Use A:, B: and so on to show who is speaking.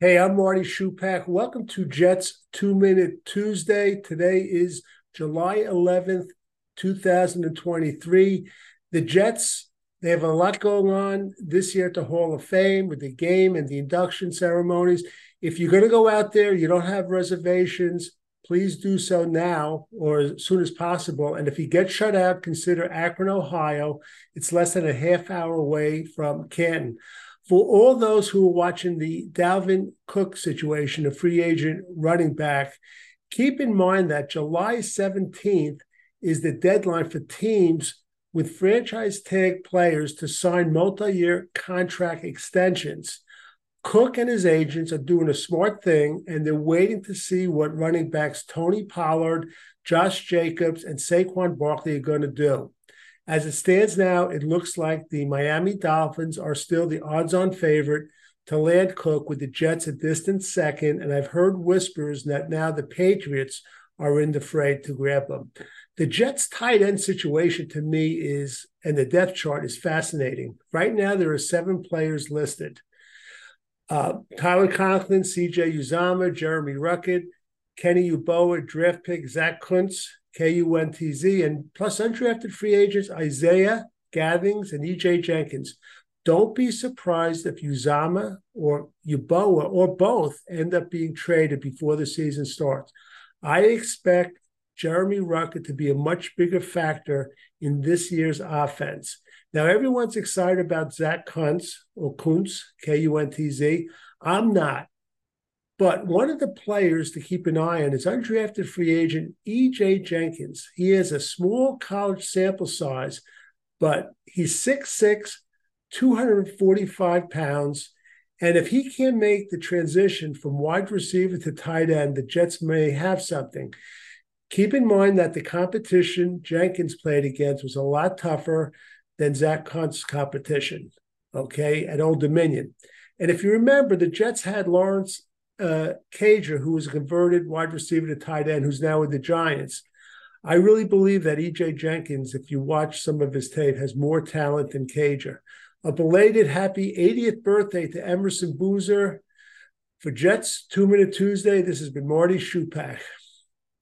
A: Hey, I'm Marty Shupak. Welcome to Jets Two Minute Tuesday. Today is July 11th, 2023. The Jets, they have a lot going on this year at the Hall of Fame with the game and the induction ceremonies. If you're going to go out there, you don't have reservations, please do so now or as soon as possible. And if you get shut out, consider Akron, Ohio. It's less than a half hour away from Canton for all those who are watching the Dalvin Cook situation, a free agent running back, keep in mind that July 17th is the deadline for teams with franchise tag players to sign multi year contract extensions. Cook and his agents are doing a smart thing, and they're waiting to see what running backs Tony Pollard, Josh Jacobs, and Saquon Barkley are going to do. As it stands now, it looks like the Miami Dolphins are still the odds on favorite to land Cook with the Jets a distant second. And I've heard whispers that now the Patriots are in the fray to grab them. The Jets tight end situation to me is, and the depth chart is fascinating. Right now, there are seven players listed. Uh, Tyler Conklin, CJ Uzomah, Jeremy Ruckert, Kenny Yeboah, draft pick Zach Kuntz, K U N T Z, and plus undrafted free agents Isaiah Gathings and EJ Jenkins. Don't be surprised if Uzomah or Yeboah or both end up being traded before the season starts. I expect Jeremy Ruckert to be a much bigger factor in this year's offense. Now, everyone's excited about Zach Kuntz or Kuntz, K U N T Z. I'm not. But one of the players to keep an eye on is undrafted free agent EJ Jenkins. He has a small college sample size, but he's 6'6, 245 pounds. And if he can make the transition from wide receiver to tight end, the Jets may have something. Keep in mind that the competition Jenkins played against was a lot tougher than Zach Kuntz's competition, okay, at Old Dominion. And if you remember, the Jets had Lawrence uh, Cager, who was a converted wide receiver to tight end, who's now with the Giants. I really believe that EJ Jenkins, if you watch some of his tape, has more talent than Cager. A belated happy 80th birthday to Emerson Boozer. For Jets Two Minute Tuesday, this has been Marty Shupak.